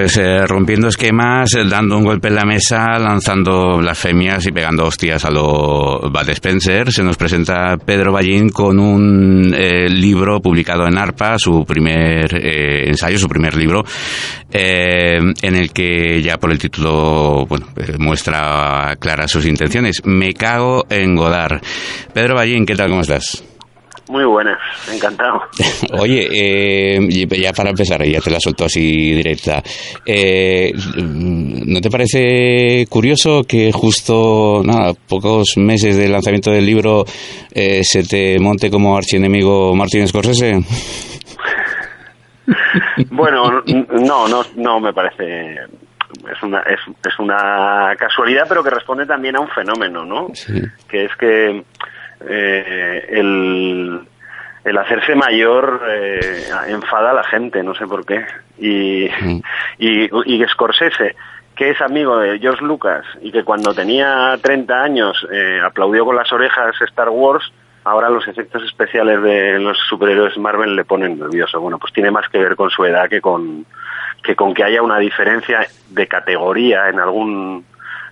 Pues eh, rompiendo esquemas, eh, dando un golpe en la mesa, lanzando blasfemias y pegando hostias a lo Bad Spencer, se nos presenta Pedro Ballín con un eh, libro publicado en ARPA, su primer ensayo, su primer libro, en el que ya por el título muestra claras sus intenciones. Me cago en Godard. Pedro Ballín, ¿qué tal? ¿Cómo estás? Muy buenas, encantado. Oye, eh, ya para empezar, ya te la suelto así directa. Eh, ¿No te parece curioso que justo, nada, pocos meses del lanzamiento del libro eh, se te monte como archienemigo Martín Scorsese? bueno, no, no, no me parece es una, es, es, una casualidad, pero que responde también a un fenómeno, ¿no? Que es que eh, el, el hacerse mayor eh, enfada a la gente, no sé por qué. Y, mm. y, y Scorsese, que es amigo de George Lucas y que cuando tenía 30 años eh, aplaudió con las orejas Star Wars, ahora los efectos especiales de los superhéroes Marvel le ponen nervioso. Bueno, pues tiene más que ver con su edad que con que con que haya una diferencia de categoría en algún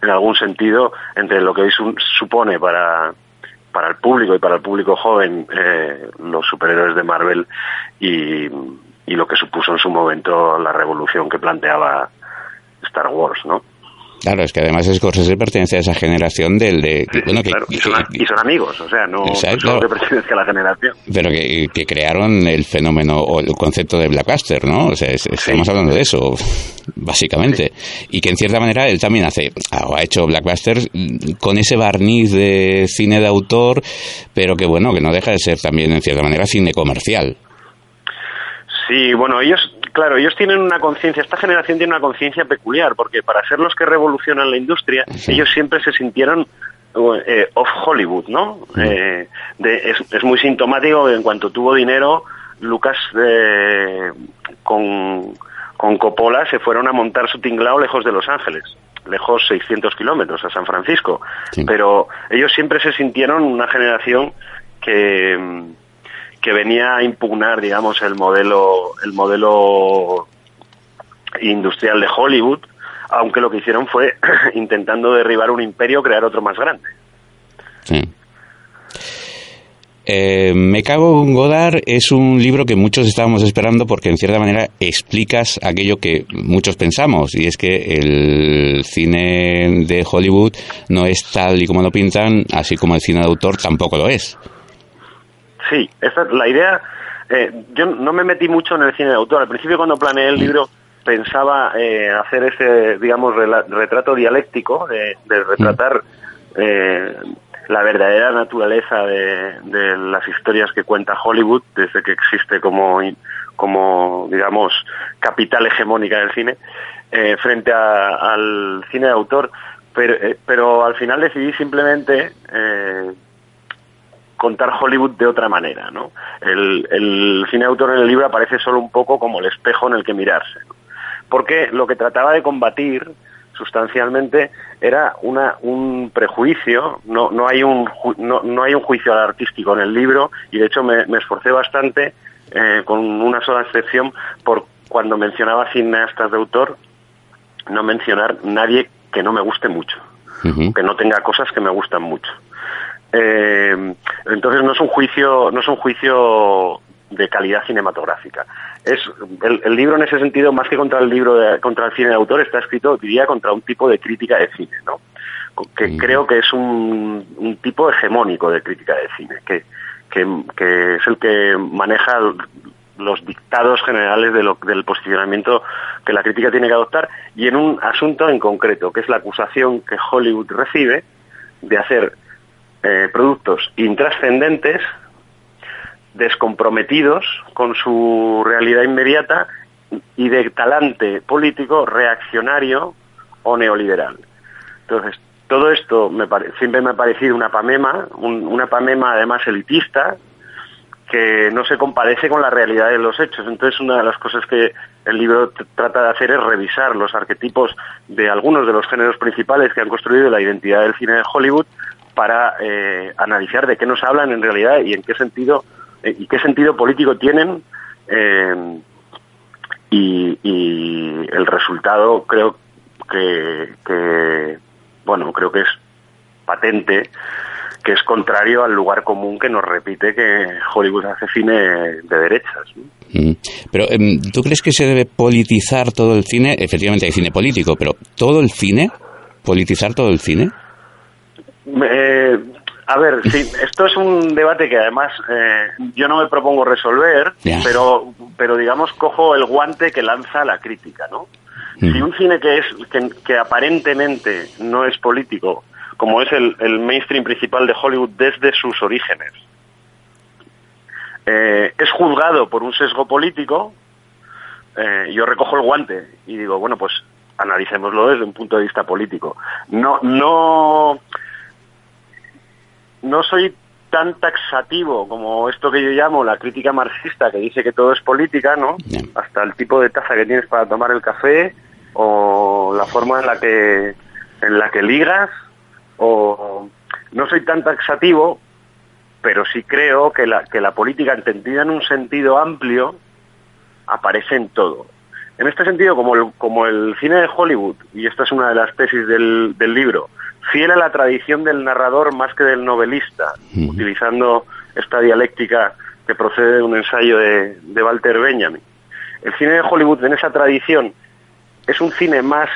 en algún sentido entre lo que hoy supone para para el público y para el público joven eh, los superhéroes de Marvel y, y lo que supuso en su momento la revolución que planteaba Star Wars, ¿no? Claro, es que además Scorsese pertenece a esa generación del de... bueno, que, y, son, amigos, o sea, no solo que pertenece a la generación. Pero que, crearon el fenómeno o el concepto de Blackbuster, ¿no? O sea, estamos hablando de eso, básicamente. Y que en cierta manera él también hace, o ha hecho Blackbuster con ese barniz de cine de autor, pero que bueno, que no deja de ser también en cierta manera cine comercial. Sí, bueno, ellos Claro, ellos tienen una conciencia, esta generación tiene una conciencia peculiar, porque para ser los que revolucionan la industria, ellos siempre se sintieron eh, off Hollywood, ¿no? Eh, es, muy sintomático que en cuanto tuvo dinero, Lucas eh, con, con Coppola se fueron a montar su tinglao lejos de Los Ángeles lejos 600 kilómetros a San Francisco. Pero ellos siempre se sintieron una generación que, que venía a impugnar, digamos, el modelo, el modelo industrial de Hollywood, aunque lo que hicieron fue intentando derribar un imperio, crear otro más grande. Eh, Me cago en Godard es un libro que muchos estábamos esperando porque en cierta manera explicas aquello que muchos pensamos y es que el cine de Hollywood no es tal y como lo pintan, así como el cine de autor tampoco lo es. Sí, esa es la idea. Eh, yo no me metí mucho en el cine de autor. Al principio, cuando planeé el libro, pensaba eh, hacer ese, digamos, retrato dialéctico de, retratar eh, la verdadera naturaleza de, las historias que cuenta Hollywood desde que existe como, como digamos, capital hegemónica del cine frente al cine de autor. Pero, pero al final decidí simplemente contar Hollywood de otra manera, ¿no? El, el cine autor en el libro aparece solo un poco como el espejo en el que mirarse, porque lo que trataba de combatir sustancialmente era una, un prejuicio, no, no, hay un, no, no hay un juicio al artístico en el libro y de hecho me, me esforcé bastante eh, con una sola excepción por cuando mencionaba cineastas de autor no mencionar nadie que no me guste mucho, que no tenga cosas que me gustan mucho. Eh, entonces no es un juicio, no es un juicio de calidad cinematográfica. Es el, libro en ese sentido, más que contra el libro contra el cine de autor, está escrito, diría, contra un tipo de crítica de cine, ¿no? Que creo que es un, tipo hegemónico de crítica de cine, que, que, es el que maneja los dictados generales del posicionamiento que la crítica tiene que adoptar y en un asunto en concreto, que es la acusación que Hollywood recibe de hacer eh, productos intrascendentes, descomprometidos con su realidad inmediata y de talante político reaccionario o neoliberal. Entonces, todo esto me siempre me ha parecido una pamema, una pamema además elitista, que no se compadece con la realidad de los hechos. Entonces, una de las cosas que el libro trata de hacer es revisar los arquetipos de algunos de los géneros principales que han construido la identidad del cine de Hollywood para eh, analizar de qué nos hablan en realidad y en qué sentido eh, y qué sentido político tienen eh, y, el resultado creo que, que, bueno, creo que es patente que es contrario al lugar común que nos repite que Hollywood hace cine de derechas. Mm. Pero, em, ¿tú crees que se debe politizar todo el cine? Efectivamente hay cine político, pero ¿todo el cine? ¿Politizar todo el cine? Eh, a ver, sí, esto es un debate que además eh, yo no me propongo resolver, pero, pero digamos cojo el guante que lanza la crítica, ¿no? Mm. Si un cine que es que aparentemente no es político como es el, mainstream principal de Hollywood desde sus orígenes. Eh, es juzgado por un sesgo político, eh, yo recojo el guante y digo, bueno, pues analicémoslo desde un punto de vista político. No, no, no soy tan taxativo como esto que yo llamo la crítica marxista, que dice que todo es política, ¿no? Hasta el tipo de taza que tienes para tomar el café o la forma en la que en la que ligas o no soy tan taxativo, pero sí creo que la, que la política entendida en un sentido amplio aparece en todo. En este sentido, como el, como el cine de Hollywood, y esta es una de las tesis del, del libro, fiel a la tradición del narrador más que del novelista, utilizando esta dialéctica que procede de un ensayo de, de Walter Benjamin. El cine de Hollywood en esa tradición es un cine más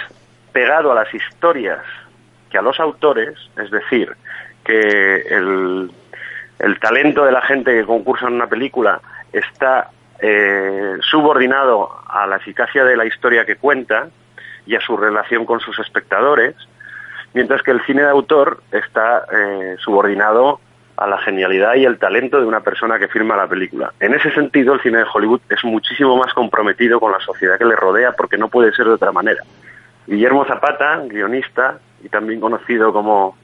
pegado a las historias que a los autores, es decir, que el, talento de la gente que concursa en una película está eh, subordinado a la eficacia de la historia que cuenta y a su relación con sus espectadores, mientras que el cine de autor está eh, subordinado a la genialidad y el talento de una persona que firma la película. En ese sentido, el cine de Hollywood es muchísimo más comprometido con la sociedad que le rodea porque no puede ser de otra manera. Guillermo Zapata, guionista y también conocido como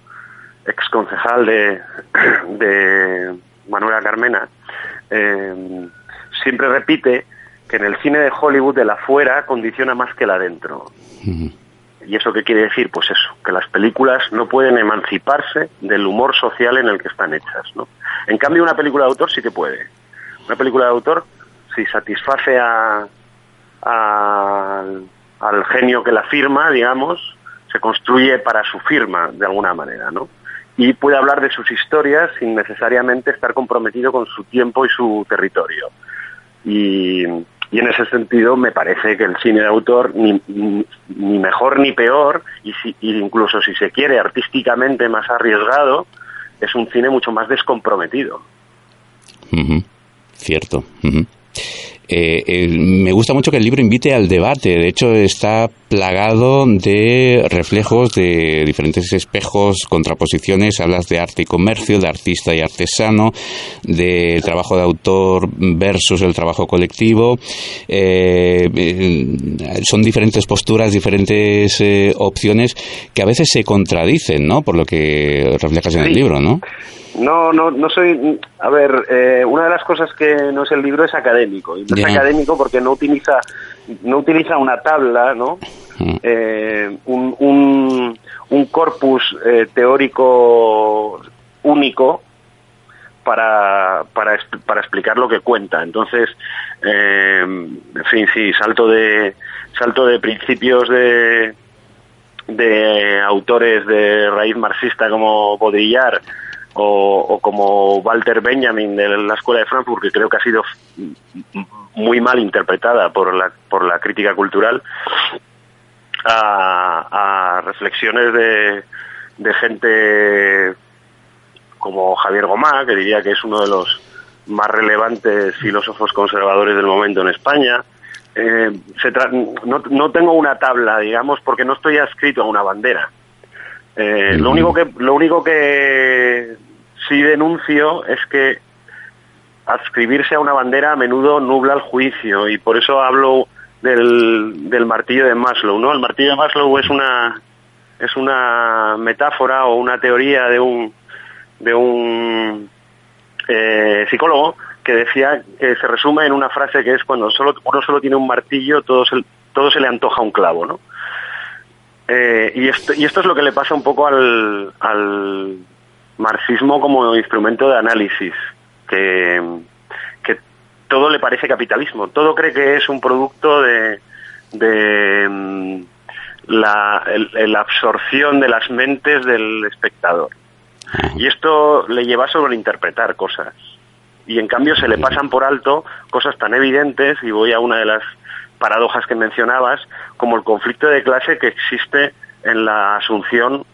ex concejal de, de Manuela Carmena, eh, siempre repite que en el cine de Hollywood el afuera condiciona más que el adentro. ¿Y eso qué quiere decir? Pues eso, que las películas no pueden emanciparse del humor social en el que están hechas. ¿no? En cambio, una película de autor sí que puede. Una película de autor, si satisface a, a al genio que la firma, digamos, se construye para su firma de alguna manera, ¿no? Y puede hablar de sus historias sin necesariamente estar comprometido con su tiempo y su territorio. Y, en ese sentido me parece que el cine de autor, ni, ni mejor ni peor, y, si, incluso si se quiere artísticamente más arriesgado, es un cine mucho más descomprometido. Cierto. Eh, me gusta mucho que el libro invite al debate. De hecho, está plagado de reflejos de diferentes espejos, contraposiciones. Hablas de arte y comercio, de artista y artesano, del trabajo de autor versus el trabajo colectivo. Eh, eh, son diferentes posturas, diferentes opciones que a veces se contradicen, ¿no? Por lo que reflejas en el libro, ¿no? No, no, no soy. A ver, eh, una de las cosas que no es el libro es académico. Y no es académico porque no utiliza, no utiliza una tabla, ¿no? Mm. Eh, un, un, corpus eh, teórico único para, para, para, explicar lo que cuenta. Entonces, en fin, sí, salto de, salto de principios de, de autores de raíz marxista como Baudrillard o, como Walter Benjamin de la Escuela de Frankfurt, que creo que ha sido muy mal interpretada por la, por la crítica cultural, a, reflexiones de, de gente como Javier Gomá, que diría que es uno de los más relevantes filósofos conservadores del momento en España. Eh, se no, no tengo una tabla, digamos, porque no estoy adscrito a una bandera. Eh, lo único que lo único que sí denuncio es que adscribirse a una bandera a menudo nubla el juicio y por eso hablo del, del martillo de Maslow, ¿no? El martillo de Maslow es una es una metáfora o una teoría de un de un eh, psicólogo que decía que se resume en una frase que es cuando solo uno solo tiene un martillo todo se, todo se le antoja un clavo, ¿no? Eh, y, esto, y esto es lo que le pasa un poco al, marxismo como instrumento de análisis, que, todo le parece capitalismo, todo cree que es un producto de, de mm, la, absorción de las mentes del espectador. Y esto le lleva a interpretar cosas. Y en cambio se le pasan por alto cosas tan evidentes, y voy a una de las paradojas que mencionabas, como el conflicto de clase que existe en la asunción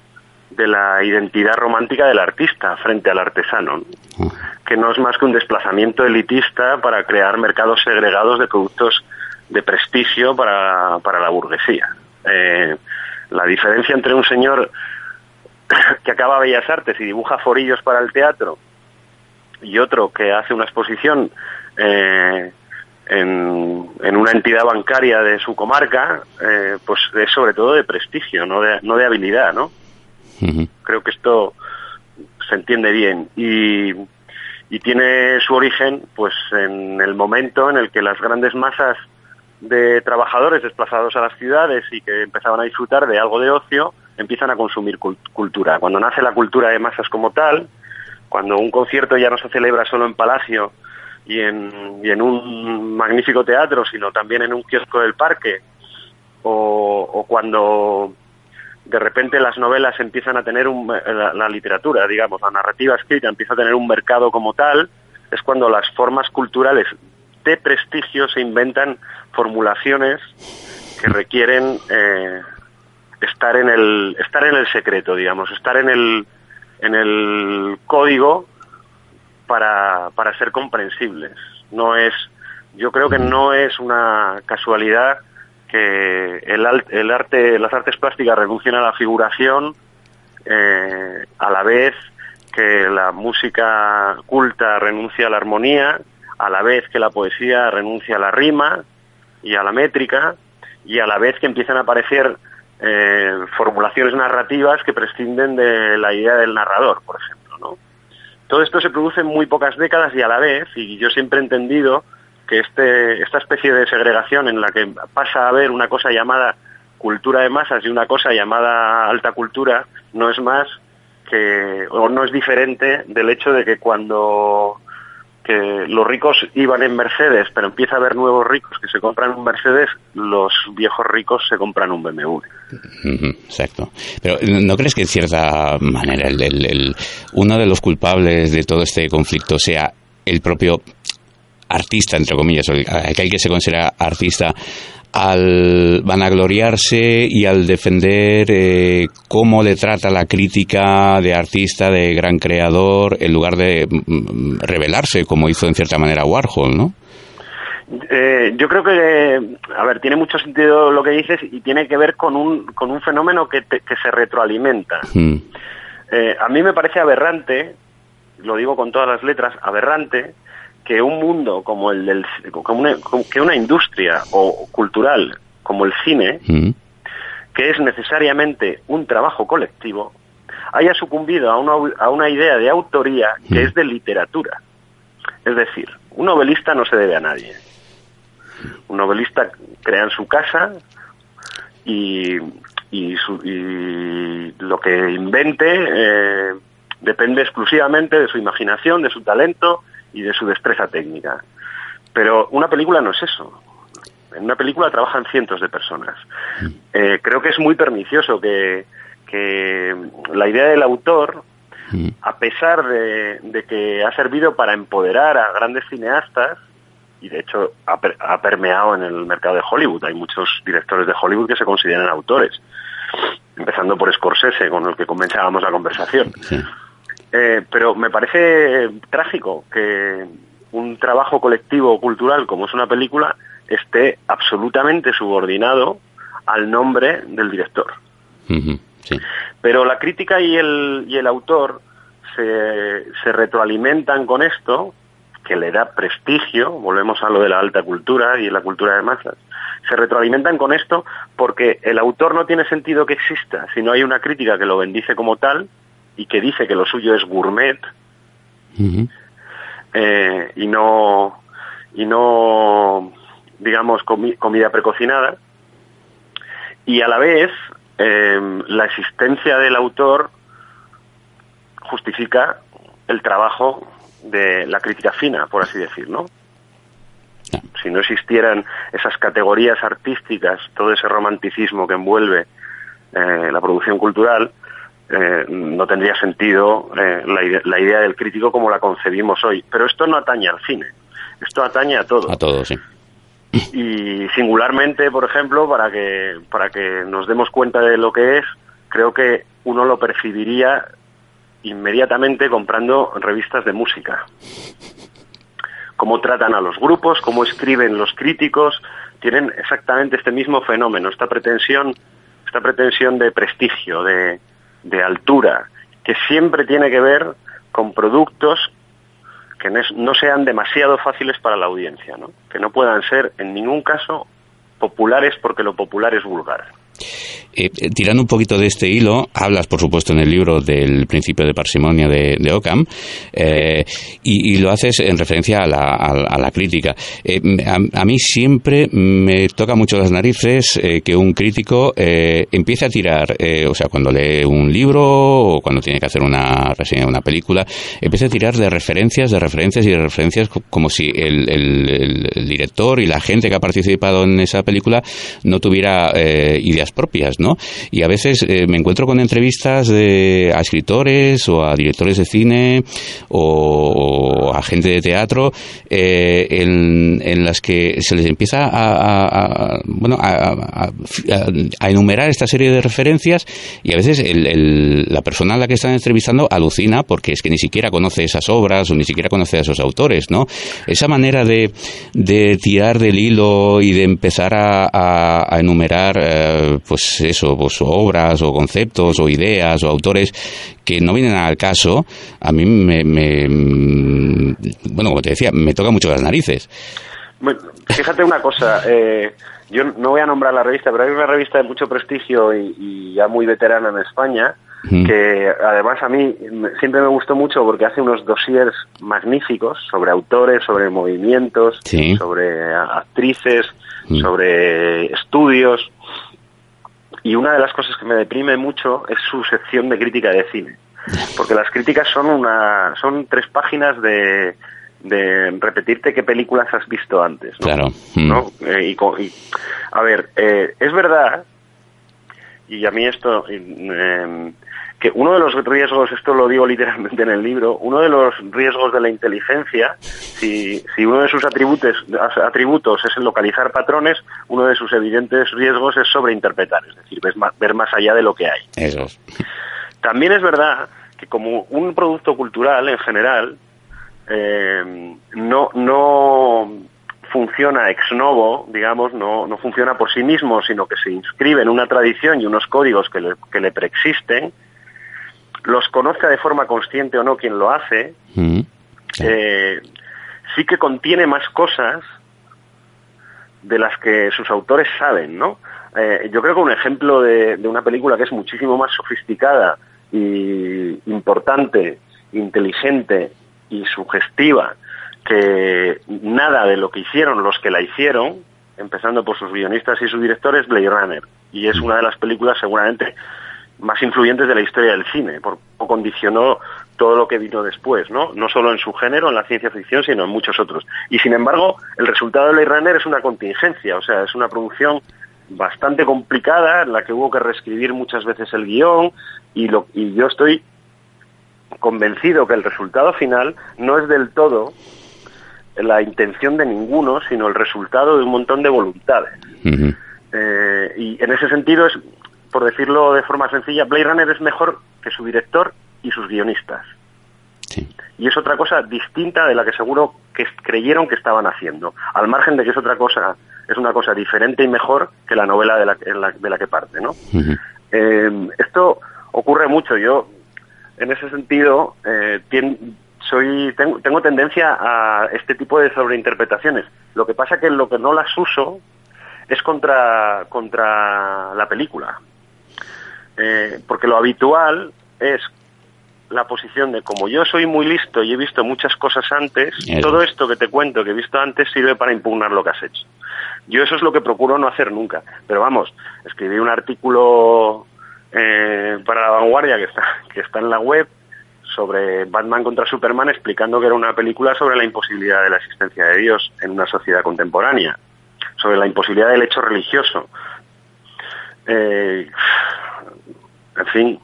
de la identidad romántica del artista frente al artesano, que no es más que un desplazamiento elitista para crear mercados segregados de productos de prestigio para, para la burguesía. Eh, la diferencia entre un señor que acaba Bellas Artes y dibuja forillos para el teatro y otro que hace una exposición eh, en, en, una entidad bancaria de su comarca, eh, pues es sobre todo de prestigio, no de, no de habilidad, ¿no? Creo que esto se entiende bien y, tiene su origen pues en el momento en el que las grandes masas de trabajadores desplazados a las ciudades y que empezaban a disfrutar de algo de ocio empiezan a consumir cultura. Cuando nace la cultura de masas como tal, cuando un concierto ya no se celebra solo en Palacio y en, un magnífico teatro, sino también en un kiosco del parque, o cuando de repente las novelas empiezan a tener un, la, literatura, digamos, la narrativa escrita empieza a tener un mercado como tal, es cuando las formas culturales de prestigio se inventan formulaciones que requieren eh, estar en el estar en el secreto, digamos, estar en el en el código para, para ser comprensibles. No es, yo creo que no es una casualidad que el, el arte, las artes plásticas renuncien a la figuración eh, a la vez que la música culta renuncia a la armonía, a la vez que la poesía renuncia a la rima y a la métrica, y a la vez que empiezan a aparecer eh, formulaciones narrativas que prescinden de la idea del narrador, por ejemplo. ¿no? Todo esto se produce en muy pocas décadas y a la vez, y yo siempre he entendido que este, esta especie de segregación en la que pasa a haber una cosa llamada cultura de masas y una cosa llamada alta cultura no es más que, o no es diferente del hecho de que cuando que los ricos iban en Mercedes, pero empieza a haber nuevos ricos que se compran un Mercedes, los viejos ricos se compran un BMW. Exacto. Pero ¿no crees que en cierta manera el, uno de los culpables de todo este conflicto sea el propio artista, entre comillas, aquel que se considera artista, al vanagloriarse y al defender eh, cómo le trata la crítica de artista, de gran creador, en lugar de mm, mm, revelarse, como hizo en cierta manera Warhol, ¿no? Eh, yo creo que, a ver, tiene mucho sentido lo que dices y tiene que ver con un, con un fenómeno que, que se retroalimenta. Hmm. Eh, a mí me parece aberrante, lo digo con todas las letras, aberrante, que un mundo como el del como una, que una industria o cultural como el cine mm. que es necesariamente un trabajo colectivo haya sucumbido a una, a una idea de autoría que mm. es de literatura es decir un novelista no se debe a nadie un novelista crea en su casa y, y, y lo que invente eh, depende exclusivamente de su imaginación, de su talento y de su destreza técnica. Pero una película no es eso. En una película trabajan cientos de personas. Eh, creo que es muy pernicioso que, que la idea del autor, a pesar de, que ha servido para empoderar a grandes cineastas, y de hecho ha, permeado en el mercado de Hollywood, hay muchos directores de Hollywood que se consideran autores, empezando por Scorsese, con el que comenzábamos la conversación. Eh, pero me parece trágico que un trabajo colectivo cultural como es una película esté absolutamente subordinado al nombre del director. Pero la crítica y el, y el autor se, se retroalimentan con esto, que le da prestigio, volvemos a lo de la alta cultura y la cultura de masas, se retroalimentan con esto porque el autor no tiene sentido que exista, si no hay una crítica que lo bendice como tal, y que dice que lo suyo es gourmet eh, y no y no digamos comida precocinada y a la vez em, la existencia del autor justifica el trabajo de la crítica fina por así decir no Si no existieran esas categorías artísticas, todo ese romanticismo que envuelve eh, la producción cultural, eh, no tendría sentido eh, la, idea, del crítico como la concebimos hoy. Pero esto no atañe al cine, esto atañe a todo. A todo, sí. Y singularmente, por ejemplo, para que, para que nos demos cuenta de lo que es, creo que uno lo percibiría inmediatamente comprando revistas de música. Cómo tratan a los grupos, cómo escriben los críticos, tienen exactamente este mismo fenómeno, esta pretensión, esta pretensión de prestigio, de, de altura, que siempre tiene que ver con productos que no sean demasiado fáciles para la audiencia, ¿no? que no puedan ser en ningún caso populares porque lo popular es vulgar. Eh, eh, tirando un poquito de este hilo, hablas, por supuesto, en el libro del principio de parsimonia de, de Ockham, eh, y, lo haces en referencia a la, crítica. A, mí siempre me toca mucho las narices que un crítico empiece a tirar, o sea, cuando lee un libro o cuando tiene que hacer una reseña de una película, empiece a tirar de referencias, de referencias y de referencias como si el director y la gente que ha participado en esa película no tuviera ideas propias, ¿no? Y a veces eh, me encuentro con entrevistas de, a escritores o a directores de cine o, a gente de teatro eh, en, las que se les empieza a, bueno, a, enumerar esta serie de referencias y a veces la persona a la que están entrevistando alucina porque es que ni siquiera conoce esas obras o ni siquiera conoce a esos autores, ¿no? Esa manera de, de tirar del hilo y de empezar a, enumerar, eh, pues eso, pues obras o conceptos o ideas o autores que no vienen al caso, a mí me, mm, bueno, como te decía, me toca mucho las narices. Bueno, fíjate una cosa, eh, yo no voy a nombrar la revista, pero hay una revista de mucho prestigio y, ya muy veterana en España, que además a mí siempre me gustó mucho porque hace unos dossiers magníficos sobre autores, sobre movimientos, sobre actrices, sobre estudios. Y una de las cosas que me deprime mucho es su sección de crítica de cine. Porque las críticas son una son tres páginas de, de repetirte qué películas has visto antes. Claro. ¿no? Mm. Eh, y, a ver, eh, es verdad, y a mí esto, eh, que uno de los riesgos, esto lo digo literalmente en el libro, uno de los riesgos de la inteligencia, si, si uno de sus atributos, atributos es el localizar patrones, uno de sus evidentes riesgos es sobreinterpretar, es decir, ver más, allá de lo que hay. Eso. También es verdad que como un producto cultural en general, eh, no, no funciona ex novo, digamos, no, no funciona por sí mismo, sino que se inscribe en una tradición y unos códigos que le, que le preexisten, los conozca de forma consciente o no quien lo hace, mm, eh, sí que contiene más cosas de las que sus autores saben, ¿no? Eh, yo creo que un ejemplo de, una película que es muchísimo más sofisticada y importante, inteligente y sugestiva que nada de lo que hicieron los que la hicieron, empezando por sus guionistas y sus directores, Blade Runner. Y es mm. una de las películas seguramente más influyentes de la historia del cine, porque condicionó todo lo que vino después, ¿no? No solo en su género, en la ciencia ficción, sino en muchos otros. Y sin embargo, el resultado de Blade Runner es una contingencia, o sea, es una producción bastante complicada en la que hubo que reescribir muchas veces el guion y, lo, y yo estoy convencido que el resultado final no es del todo la intención de ninguno, sino el resultado de un montón de voluntades. Eh, y en ese sentido es por decirlo de forma sencilla, Blade Runner es mejor que su director y sus guionistas. Y es otra cosa distinta de la que seguro que creyeron que estaban haciendo, al margen de que es otra cosa, es una cosa diferente y mejor que la novela de la, de la que parte, ¿no? Eh, esto ocurre mucho. Yo, en ese sentido, eh, soy, tengo, tengo tendencia a este tipo de sobreinterpretaciones. Lo que pasa que lo que no las uso es contra, contra la película. Eh, porque lo habitual es la posición de como yo soy muy listo y he visto muchas cosas antes, todo esto que te cuento que he visto antes sirve para impugnar lo que has hecho. Yo eso es lo que procuro no hacer nunca. Pero vamos, escribí un artículo eh, para la vanguardia que está, que está en la web sobre Batman contra Superman explicando que era una película sobre la imposibilidad de la existencia de Dios en una sociedad contemporánea, sobre la imposibilidad del hecho religioso. Eh, en fin,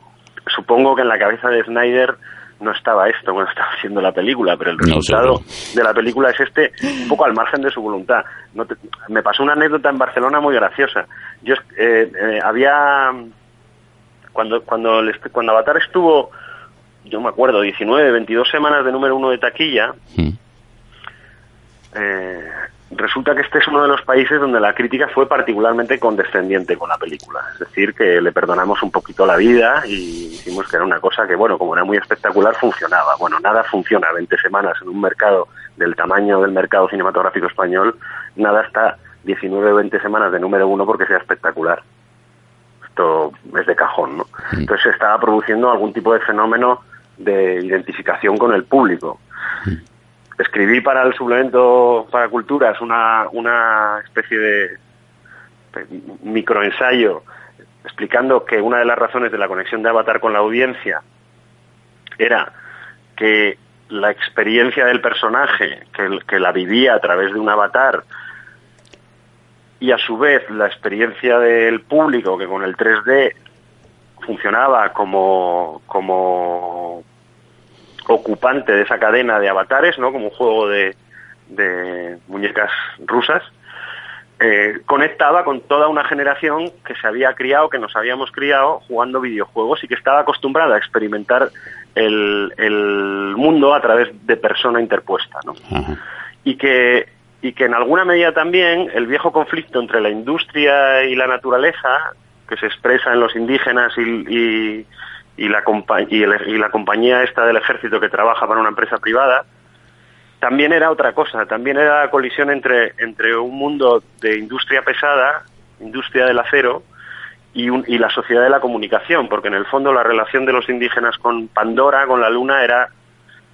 supongo que en la cabeza de Snyder no estaba esto cuando estaba haciendo la película, pero el resultado de la película es este, un poco al margen de su voluntad. me pasó una anécdota en Barcelona muy graciosa. Yo eh, eh, había cuando cuando cuando Avatar estuvo, yo me acuerdo, 19, 22 semanas de número uno de taquilla. Mm. Eh, resulta que este es uno de los países donde la crítica fue particularmente condescendiente con la película. Es decir, que le perdonamos un poquito la vida y dijimos que era una cosa que, bueno, como era muy espectacular, funcionaba. Bueno, nada funciona 20 semanas en un mercado del tamaño del mercado cinematográfico español, nada está 19 o 20 semanas de número uno porque sea espectacular. Esto es de cajón, ¿no? Mm. Entonces se estaba produciendo algún tipo de fenómeno de identificación con el público. Escribí para el suplemento para culturas una, una especie de microensayo explicando que una de las razones de la conexión de Avatar con la audiencia era que la experiencia del personaje, que, que la vivía a través de un avatar, y a su vez la experiencia del público, que con el 3D funcionaba como, como ocupante de esa cadena de avatares, ¿no? Como un juego de, muñecas rusas, eh, conectaba con toda una generación que se había criado, que nos habíamos criado jugando videojuegos y que estaba acostumbrada a experimentar el, mundo a través de persona interpuesta, ¿no? Y que y que en alguna medida también el viejo conflicto entre la industria y la naturaleza, que se expresa en los indígenas y, y la, y, la compañía esta del ejército que trabaja para una empresa privada, también era otra cosa, también era colisión entre, entre un mundo de industria pesada, industria del acero, y, y, la sociedad de la comunicación, porque en el fondo la relación de los indígenas con Pandora, con la luna, era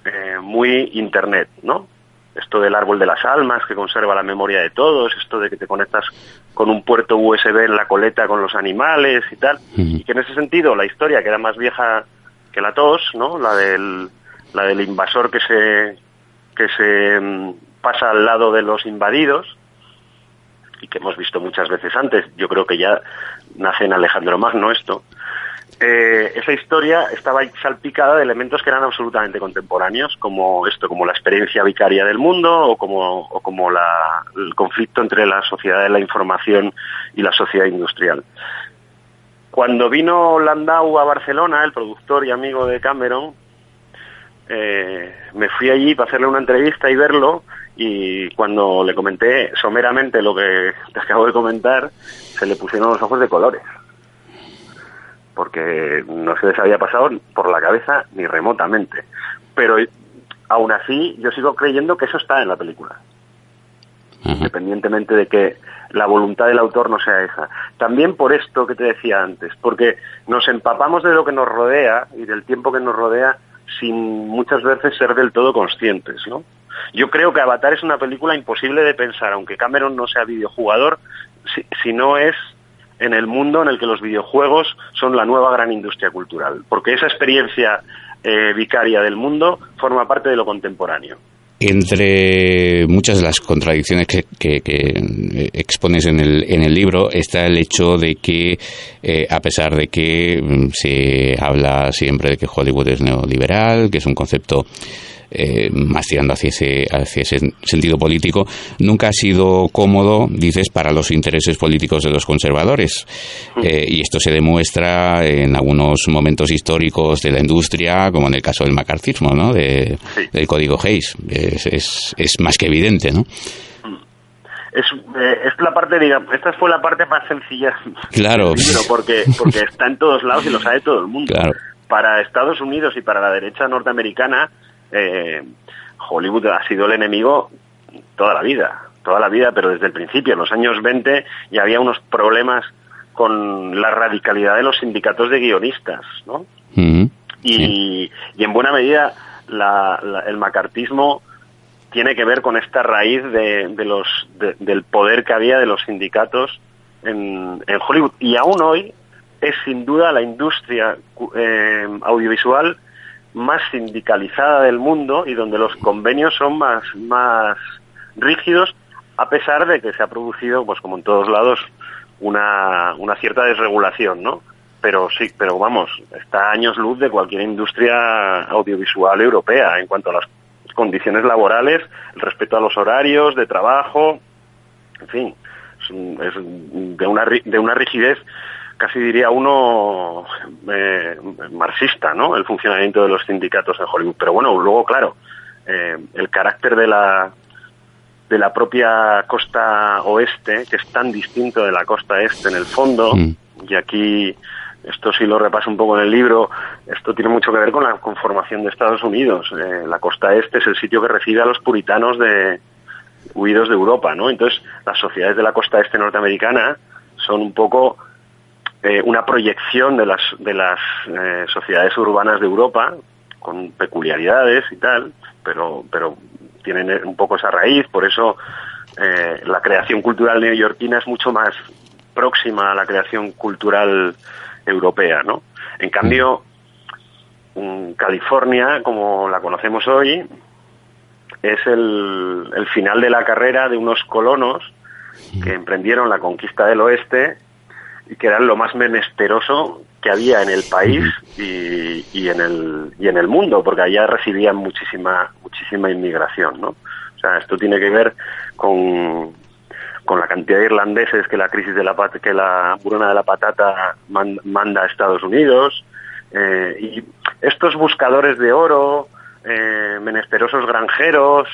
eh, muy Internet, ¿no? Esto del árbol de las almas que conserva la memoria de todos, esto de que te conectas con un puerto USB en la coleta con los animales y tal, y que en ese sentido la historia que era más vieja que la tos, ¿no? La del la del invasor que se que se mm, pasa al lado de los invadidos y que hemos visto muchas veces antes. Yo creo que ya nace en Alejandro Magno esto. Eh, esa historia estaba salpicada de elementos que eran absolutamente contemporáneos, como esto, como la experiencia vicaria del mundo o como, como el conflicto entre la sociedad de la información y la sociedad industrial. Cuando vino Landau a Barcelona, el productor y amigo de Cameron, eh, me fui allí para hacerle una entrevista y verlo y cuando le comenté someramente lo que te acabo de comentar, se le pusieron los ojos de colores porque no se les había pasado por la cabeza ni remotamente. Pero aún así, yo sigo creyendo que eso está en la película. Independientemente de que la voluntad del autor no sea esa. También por esto que te decía antes, porque nos empapamos de lo que nos rodea y del tiempo que nos rodea sin muchas veces ser del todo conscientes, ¿no? Yo creo que Avatar es una película imposible de pensar, aunque Cameron no sea videojugador, si no es en el mundo en el que los videojuegos son la nueva gran industria cultural, porque esa experiencia eh, vicaria del mundo forma parte de lo contemporáneo. Entre muchas de las contradicciones que, eh, expones en el, en el libro está el hecho de que, eh, a pesar de que mm, se habla siempre de que Hollywood es neoliberal, que es un concepto eh, más tirando hacia ese, hacia ese sentido político, nunca ha sido cómodo, dices, para los intereses políticos de los conservadores. Eh, y esto se demuestra en algunos momentos históricos de la industria, como en el caso del macartismo, ¿no? De, Del código Hayes. Es, es, es, más que evidente, ¿no? Es, eh, es, la parte, digamos, esta fue la parte más sencilla claro. porque, porque está en todos lados y lo sabe todo el mundo. Para Estados Unidos y para la derecha norteamericana, eh, Hollywood ha sido el enemigo toda la vida, toda la vida, pero desde el principio, en los años 20, ya había unos problemas con la radicalidad de los sindicatos de guionistas, ¿no? y, en buena medida el macartismo tiene que ver con esta raíz de, los, del poder que había de los sindicatos en, Hollywood. Y aún hoy es sin duda la industria eh, audiovisual más sindicalizada del mundo y donde los convenios son más, más rígidos, a pesar de que se ha producido, pues como en todos lados, una, una cierta desregulación, ¿no? Pero sí, pero vamos, está a años luz de cualquier industria audiovisual europea en cuanto a las condiciones laborales, el respeto a los horarios de trabajo, en fin, es, de, una, de una rigidez casi diría uno eh, marxista, ¿no? El funcionamiento de los sindicatos en Hollywood. Pero bueno, luego, claro, eh, el carácter de la de la propia costa oeste, que es tan distinto de la costa este en el fondo, mm. y aquí esto sí lo repaso un poco en el libro, esto tiene mucho que ver con la conformación de Estados Unidos. Eh, la costa este es el sitio que recibe a los puritanos de huidos de Europa, ¿no? Entonces, las sociedades de la costa este norteamericana son un poco eh, una proyección de las, de las eh, sociedades urbanas de Europa, con peculiaridades y tal, pero, pero tienen un poco esa raíz, por eso eh, la creación cultural neoyorquina es mucho más próxima a la creación cultural europea, ¿no? En cambio, mm, California, como la conocemos hoy, es el, el final de la carrera de unos colonos que emprendieron la conquista del oeste y que eran lo más menesteroso que había en el país y, y, en el y en el mundo porque allá recibían muchísima muchísima inmigración no o sea esto tiene que ver con con la cantidad de irlandeses que la crisis de la que la burona de la patata manda a Estados Unidos eh, y estos buscadores de oro eh, menesterosos granjeros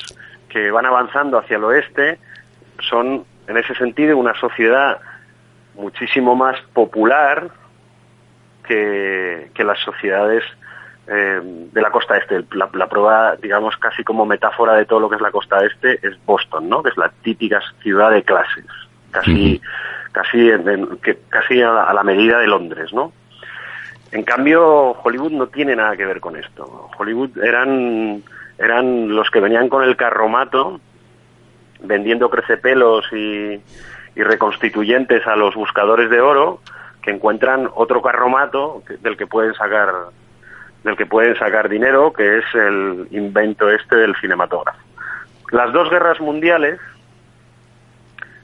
que van avanzando hacia el oeste son en ese sentido una sociedad muchísimo más popular que, las sociedades eh, de la costa este. La, prueba, digamos, casi como metáfora de todo lo que es la costa este es Boston, ¿no? Que es la típica ciudad de clases, casi, casi, que, casi a la, medida de Londres, ¿no? En cambio, Hollywood no tiene nada que ver con esto. Hollywood eran, eran los que venían con el carromato vendiendo crecepelos y, y reconstituyentes a los buscadores de oro que encuentran otro carromato del que pueden sacar del que pueden sacar dinero, que es el invento este del cinematógrafo. Las dos guerras mundiales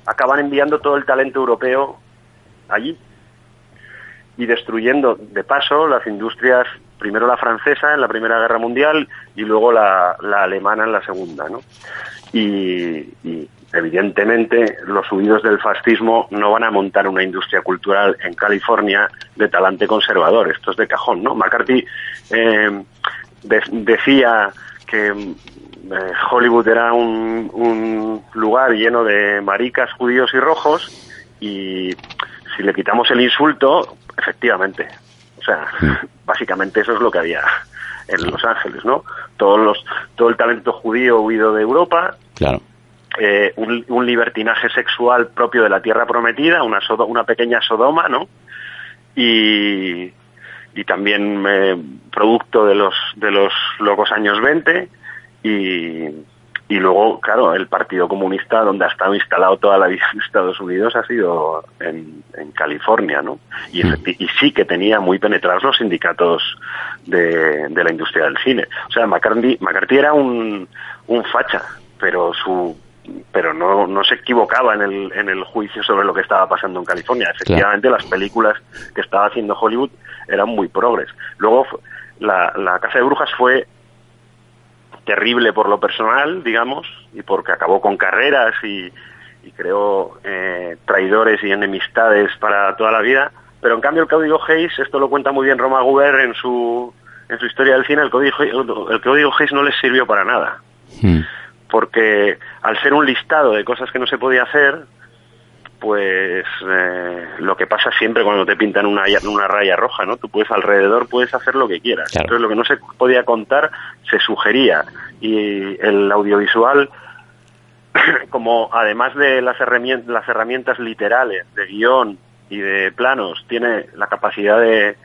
acaban enviando todo el talento europeo allí y destruyendo de paso las industrias, primero la francesa en la Primera Guerra Mundial y luego la, alemana en la Segunda. ¿no? y, evidentemente los huidos del fascismo no van a montar una industria cultural en California de talante conservador, esto es de cajón, ¿no? McCarthy eh, decía que eh, Hollywood era un, un lugar lleno de maricas, judíos y rojos y si le quitamos el insulto, efectivamente, o sea, básicamente eso es lo que había en Los Ángeles, ¿no? Todos los, todo el talento judío huido de Europa. Claro eh, un, libertinaje sexual propio de la tierra prometida, una, una pequeña Sodoma, ¿no? Y, y también eh, producto de los, de los locos años 20 y, y luego, claro, el Partido Comunista, donde ha estado instalado toda la vida en Estados Unidos, ha sido en, en California, ¿no? Y, y, sí que tenía muy penetrados los sindicatos de, de la industria del cine. O sea, McCarthy, McCarthy era un, un facha, pero su pero no, no se equivocaba en el, en el juicio sobre lo que estaba pasando en California. Efectivamente, las películas que estaba haciendo Hollywood eran muy progres. Luego, la, la Casa de Brujas fue terrible por lo personal, digamos, y porque acabó con carreras y, y creó eh, traidores y enemistades para toda la vida. Pero en cambio el Código Hayes, esto lo cuenta muy bien Roma Guber en su, en su historia del cine, el Código, el Código Hayes no les sirvió para nada. Hmm porque al ser un listado de cosas que no se podía hacer, pues eh, lo que pasa siempre cuando te pintan una, una raya roja, ¿no? Tú puedes alrededor, puedes hacer lo que quieras. Entonces lo que no se podía contar se sugería y el audiovisual, como además de las herramientas, las herramientas literales de guion y de planos, tiene la capacidad de,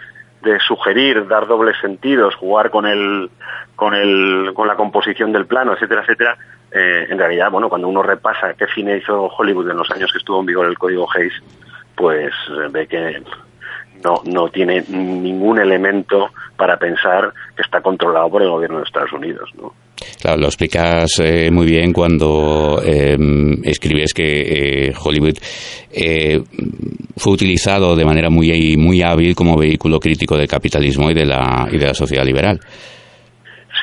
de sugerir, dar dobles sentidos, jugar con el, con el, con la composición del plano, etcétera, etcétera, eh, en realidad, bueno, cuando uno repasa qué cine hizo Hollywood en los años que estuvo en vigor el código Hayes, pues ve que no, no tiene ningún elemento para pensar que está controlado por el gobierno de Estados Unidos, ¿no? Claro, lo explicas eh, muy bien cuando em, escribes que eh, Hollywood eh, fue utilizado de manera muy muy hábil como vehículo crítico del capitalismo y de la y de la sociedad liberal.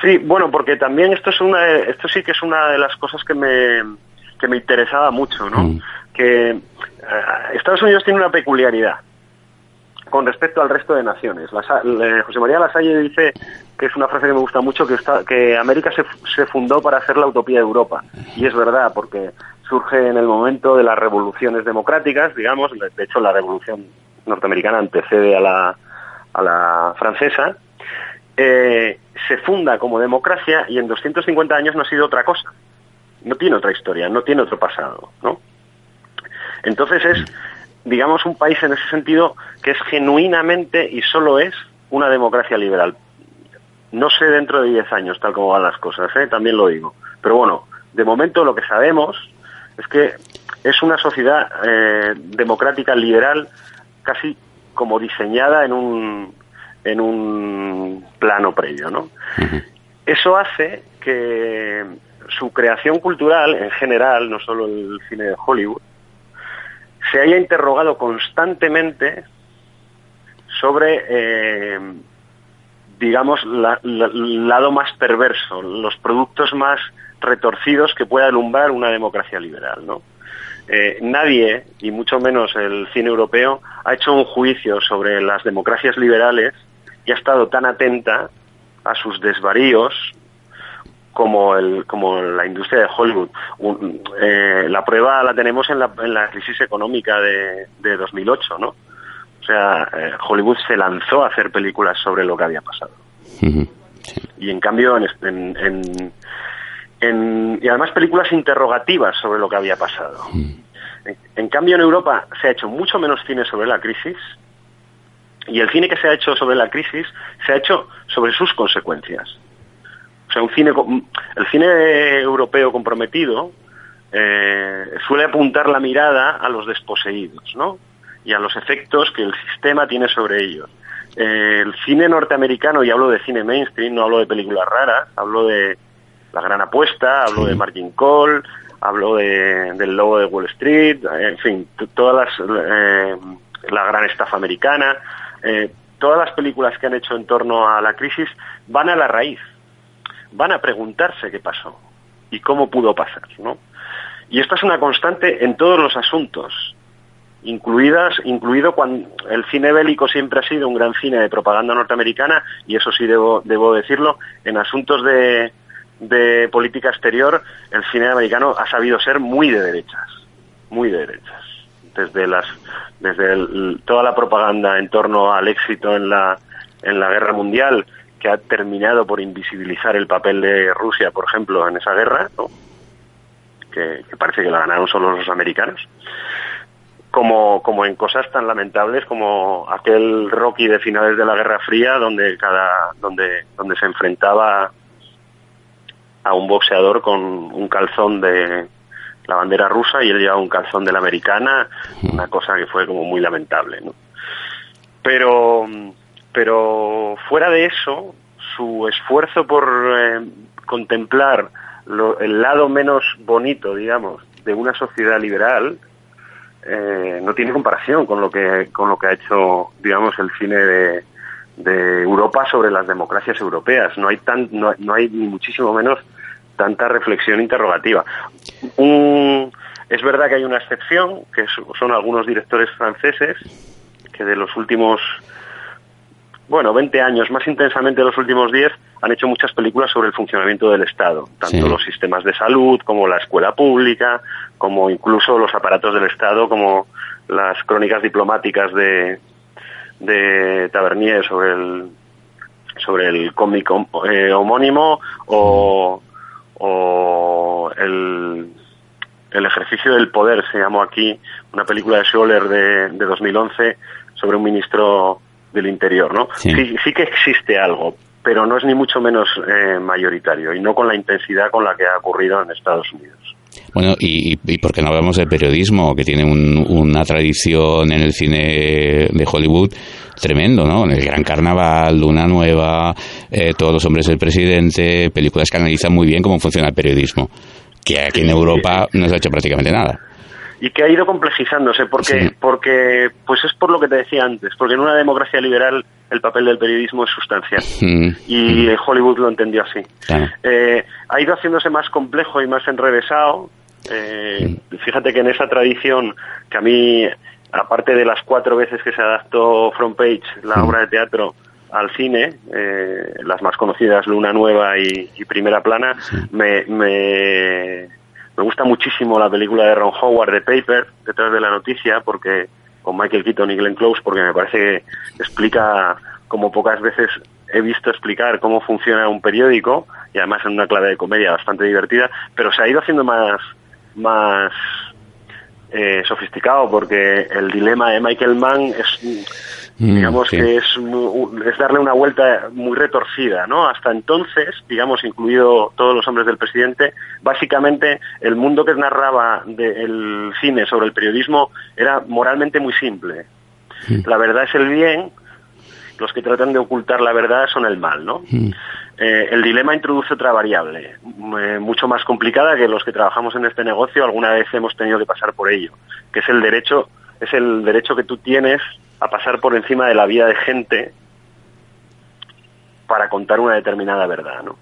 Sí, bueno, porque también esto es una esto sí que es una de las cosas que me que me interesaba mucho, ¿no? Mm. Que Estados Unidos tiene una peculiaridad con respecto al resto de naciones. José María Lasalle dice que es una frase que me gusta mucho, que, América se, se, fundó para hacer la utopía de Europa. Y es verdad, porque surge en el momento de las revoluciones democráticas, digamos, de hecho la revolución norteamericana antecede a la, a la francesa, eh, se funda como democracia y en 250 años no ha sido otra cosa. No tiene otra historia, no tiene otro pasado, ¿no? Entonces es digamos, un país en ese sentido que es genuinamente y solo es una democracia liberal. No sé dentro de 10 años, tal como van las cosas, ¿eh? también lo digo. Pero bueno, de momento lo que sabemos es que es una sociedad eh, democrática liberal casi como diseñada en un, en un plano previo, ¿no? Eso hace que su creación cultural en general, no solo el cine de Hollywood, se haya interrogado constantemente sobre, eh, digamos, el lado más perverso, los productos más retorcidos que pueda alumbrar una democracia liberal, ¿no? Eh, nadie, y mucho menos el cine europeo, ha hecho un juicio sobre las democracias liberales y ha estado tan atenta a sus desvaríos como, el, como la industria de Hollywood. Eh, la prueba la tenemos en la, en la crisis económica de, de 2008, ¿no? O sea, eh, Hollywood se lanzó a hacer películas sobre lo que había pasado. Y en cambio, en, en, en, y además películas interrogativas sobre lo que había pasado. en, cambio, en Europa se ha hecho mucho menos cine sobre la crisis y el cine que se ha hecho sobre la crisis se ha hecho sobre sus consecuencias. O sea, un cine, el cine europeo comprometido eh, suele apuntar la mirada a los desposeídos, ¿no? Y a los efectos que el sistema tiene sobre ellos. Eh, el cine norteamericano, y hablo de cine mainstream, no hablo de películas raras, hablo de La Gran Apuesta, hablo de Margin Call, hablo de, del Lobo de Wall Street, en fin, todas las, eh, la gran estafa americana, todas las películas que han hecho en torno a la crisis van a la raíz, van a preguntarse qué pasó y cómo pudo pasar, ¿no? Y esto es una constante en todos los asuntos, incluidas, incluido cuando el cine bélico siempre ha sido un gran cine de propaganda norteamericana, y eso sí debo, debo decirlo, en asuntos de, de política exterior, el cine americano ha sabido ser muy de derechas, muy de derechas. Desde las, desde toda la propaganda en torno al éxito en la, en la guerra mundial, que ha terminado por invisibilizar el papel de Rusia, por ejemplo, en esa guerra, que, parece que la ganaron solo los americanos, como, como en cosas tan lamentables como aquel Rocky de finales de la Guerra Fría, donde cada, donde, donde se enfrentaba a un boxeador con un calzón de la bandera rusa y él llevaba un calzón de la americana, una cosa que fue como muy lamentable, ¿no? Pero pero fuera de eso, su esfuerzo por eh, contemplar el lado menos bonito, digamos, de una sociedad liberal, eh, no tiene comparación con lo que con lo que ha hecho, digamos, el cine de, Europa sobre las democracias europeas. No hay tan, no, hay ni muchísimo menos tanta reflexión interrogativa. es verdad que hay una excepción, que son algunos directores franceses que de los últimos bueno, 20 años, más intensamente los últimos 10, han hecho muchas películas sobre el funcionamiento del Estado, tanto los sistemas de salud como la escuela pública, como incluso los aparatos del Estado, como las crónicas diplomáticas de, de Tavernier sobre el sobre el cómic eh, homónimo o, o el, el ejercicio del poder, se llamó aquí, una película de Scholler de, de 2011 sobre un ministro del interior, ¿no? Sí. sí, que existe algo, pero no es ni mucho menos eh, mayoritario y no con la intensidad con la que ha ocurrido en Estados Unidos. Bueno, y, y, por qué no hablamos del periodismo, que tiene una tradición en el cine de Hollywood tremendo, ¿no? El Gran Carnaval, Luna Nueva, eh, Todos los hombres del presidente, películas que analizan muy bien cómo funciona el periodismo, que aquí en Europa no se ha hecho prácticamente nada y que ha ido complejizándose porque porque pues es por lo que te decía antes porque en una democracia liberal el papel del periodismo es sustancial. Y Hollywood lo entendió así. Eh, ha ido haciéndose más complejo y más enrevesado. Eh, fíjate que en esa tradición que a mí aparte de las cuatro veces que se adaptó Front Page la obra de teatro al cine, eh, las más conocidas Luna Nueva y, Primera Plana, me, me, me gusta muchísimo la película de Ron Howard, de Paper, detrás de la noticia, porque con Michael Keaton y Glenn Close, porque me parece que explica como pocas veces he visto explicar cómo funciona un periódico y además en una clave de comedia bastante divertida, pero se ha ido haciendo más más eh, sofisticado porque el dilema de Michael Mann es Mm, digamos que es, es darle una vuelta muy retorcida, ¿no? Hasta entonces, digamos, incluido todos los hombres del presidente, básicamente el mundo que narraba del cine sobre el periodismo era moralmente muy simple. Mm. La verdad es el bien, los que tratan de ocultar la verdad son el mal, ¿no? Mm. Eh, el dilema introduce otra variable, eh, mucho más complicada que los que trabajamos en este negocio alguna vez hemos tenido que pasar por ello, que es el derecho, es el derecho que tú tienes a pasar por encima de la vida de gente para contar una determinada verdad, ¿no?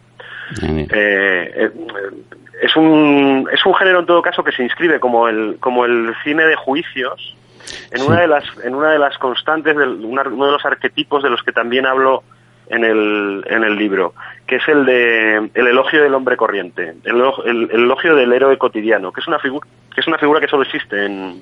Eh, eh, es un es un género en todo caso que se inscribe como el como el cine de juicios en una de las en una de las constantes de uno de los arquetipos de los que también hablo en el, en el libro, que es el de el elogio del hombre corriente, el, el, el elogio del héroe cotidiano, que es una figura que es una figura que solo existe en,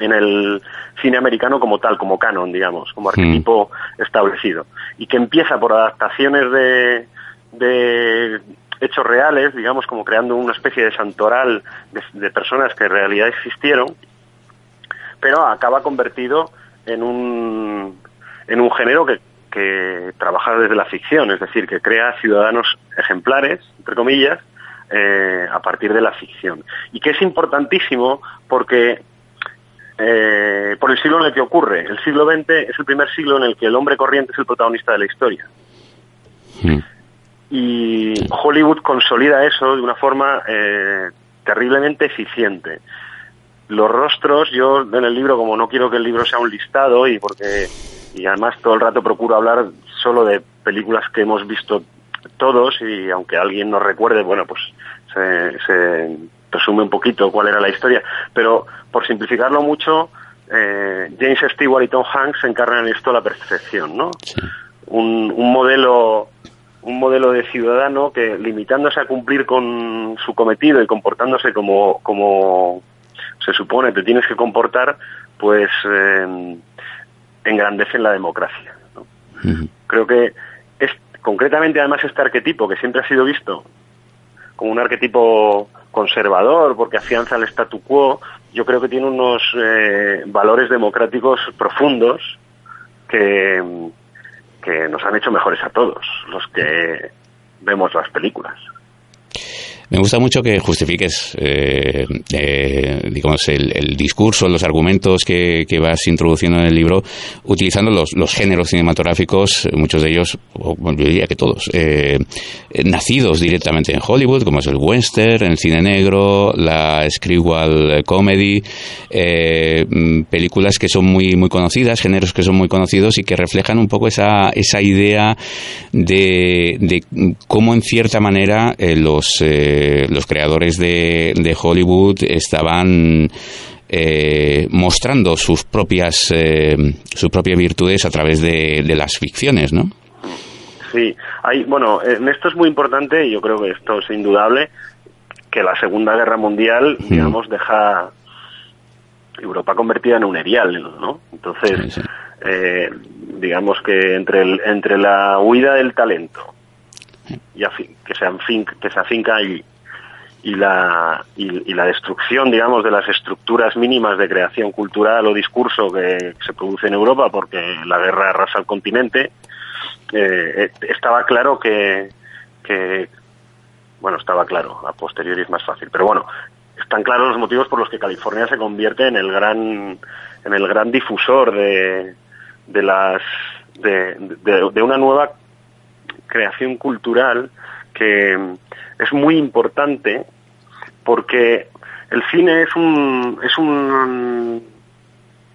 en el cine americano como tal, como canon, digamos, como arquetipo establecido. Y que empieza por adaptaciones de, de hechos reales, digamos, como creando una especie de santoral de, personas que en realidad existieron, pero acaba convertido en un, en un género que, que trabaja desde la ficción, es decir, que crea ciudadanos ejemplares, entre comillas, eh, a partir de la ficción. Y que es importantísimo porque eh, por el siglo en el que ocurre. El siglo XX es el primer siglo en el que el hombre corriente es el protagonista de la historia. Hmm. Y Hollywood consolida eso de una forma eh, terriblemente eficiente. Los rostros, yo en el libro, como no quiero que el libro sea un listado y porque y además todo el rato procuro hablar solo de películas que hemos visto todos y aunque alguien nos recuerde, bueno, pues se resume un poquito cuál era la historia, pero por simplificarlo mucho, eh, James Stewart y Tom Hanks encarnan esto a la perfección, ¿no? Un, un, modelo un modelo de ciudadano que limitándose a cumplir con su cometido y comportándose como, como se supone te tienes que comportar, pues eh, engrandecen la democracia. Creo que es concretamente además este arquetipo que siempre ha sido visto como un arquetipo conservador porque afianza el statu quo, yo creo que tiene unos eh, valores democráticos profundos que, que nos han hecho mejores a todos los que vemos las películas. Me gusta mucho que justifiques, eh, eh, digamos, el, discurso, los argumentos que, vas introduciendo en el libro, utilizando los, géneros cinematográficos, muchos de ellos, yo diría que todos, eh, nacidos directamente en Hollywood, como es el western, el cine negro, la screwball comedy, películas que son muy, muy conocidas, géneros que son muy conocidos y que reflejan un poco esa, esa idea de, de cómo en cierta manera los los creadores de, Hollywood estaban eh, mostrando sus propias eh, sus propias virtudes a través de, las ficciones, ¿no? Sí, hay, bueno, en esto es muy importante y yo creo que esto es indudable que la Segunda Guerra Mundial, digamos, deja Europa convertida en un erial, ¿no? Entonces, eh, digamos que entre el, entre la huida del talento y que se que se afinca y, y la, y, la destrucción, digamos, de las estructuras mínimas de creación cultural o discurso que se produce en Europa porque la guerra arrasa el continente, eh, estaba claro que, que, bueno, estaba claro, a posteriori es más fácil, pero bueno, están claros los motivos por los que California se convierte en el gran en el gran difusor de, de las de, de, una nueva creación cultural que es muy importante porque el cine es un es un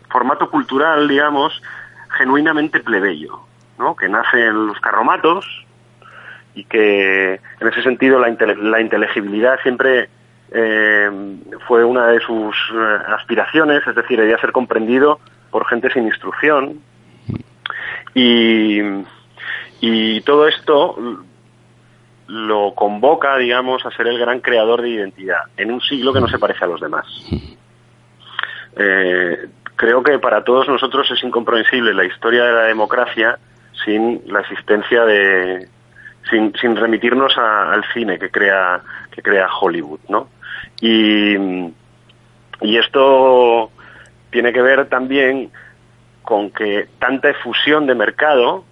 formato cultural digamos genuinamente plebeyo ¿no? que nace en los carromatos y que en ese sentido la, la inteligibilidad siempre eh, fue una de sus eh, aspiraciones, es decir, debía ser comprendido por gente sin instrucción. Y, y todo esto lo convoca, digamos, a ser el gran creador de identidad en un siglo que no se parece a los demás. Eh, creo que para todos nosotros es incomprensible la historia de la democracia sin la existencia de, sin, sin remitirnos al cine que crea que crea Hollywood, ¿no? Y, y esto tiene que ver también con que tanta efusión de mercado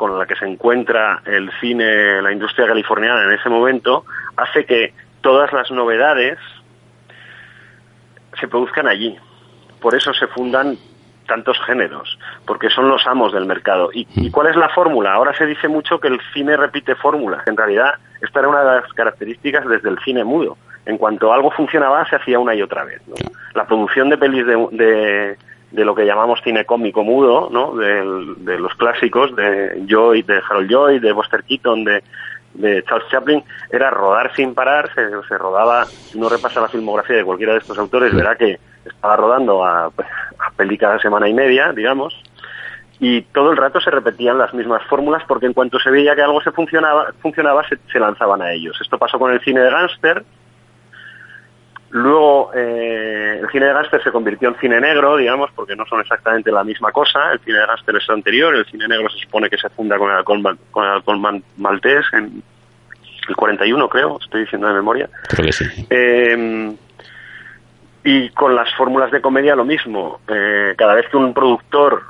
con la que se encuentra el cine, la industria californiana en ese momento, hace que todas las novedades se produzcan allí. Por eso se fundan tantos géneros, porque son los amos del mercado. ¿Y, cuál es la fórmula? Ahora se dice mucho que el cine repite fórmulas. En realidad, esta era una de las características desde el cine mudo. En cuanto algo funcionaba, se hacía una y otra vez. La producción de pelis de, de, lo que llamamos cine cómico mudo, ¿no? de, los clásicos, de Joy, de Harold Joy, de Buster Keaton, de, de Charles Chaplin era rodar sin parar, se, rodaba, si uno repasa la filmografía de cualquiera de estos autores, verá que estaba rodando a, a cada semana y media, digamos, y todo el rato se repetían las mismas fórmulas porque en cuanto se veía que algo se funcionaba, funcionaba se, lanzaban a ellos. Esto pasó con el cine de gángster. Luego eh, el cine de gángster se convirtió en cine negro, digamos, porque no son exactamente la misma cosa. El cine de gángster es anterior, el cine negro se supone que se funda con el alcohol, con el alcohol maltés en el 41, creo, estoy diciendo de memoria. Creo que sí. Eh, y con las fórmulas de comedia lo mismo. Eh, cada vez que un productor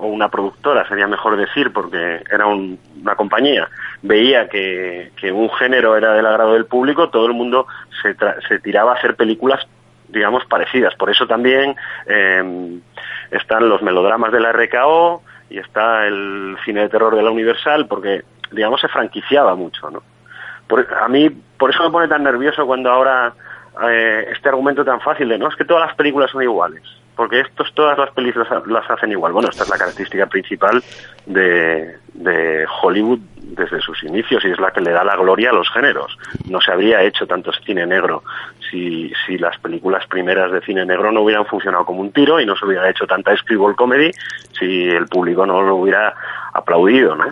o una productora, sería mejor decir, porque era una compañía, veía que, un género era del agrado del público, todo el mundo se, se tiraba a hacer películas, digamos, parecidas. Por eso también eh, están los melodramas de la RKO y está el cine de terror de la Universal, porque, digamos, se franquiciaba mucho, ¿no? a mí, por eso me pone tan nervioso cuando ahora eh, este argumento tan fácil de no es que todas las películas son iguales porque estos todas las películas las, hacen igual bueno esta es la característica principal de, de, Hollywood desde sus inicios y es la que le da la gloria a los géneros no se habría hecho tanto cine negro si, si las películas primeras de cine negro no hubieran funcionado como un tiro y no se hubiera hecho tanta screwball comedy si el público no lo hubiera aplaudido ¿no?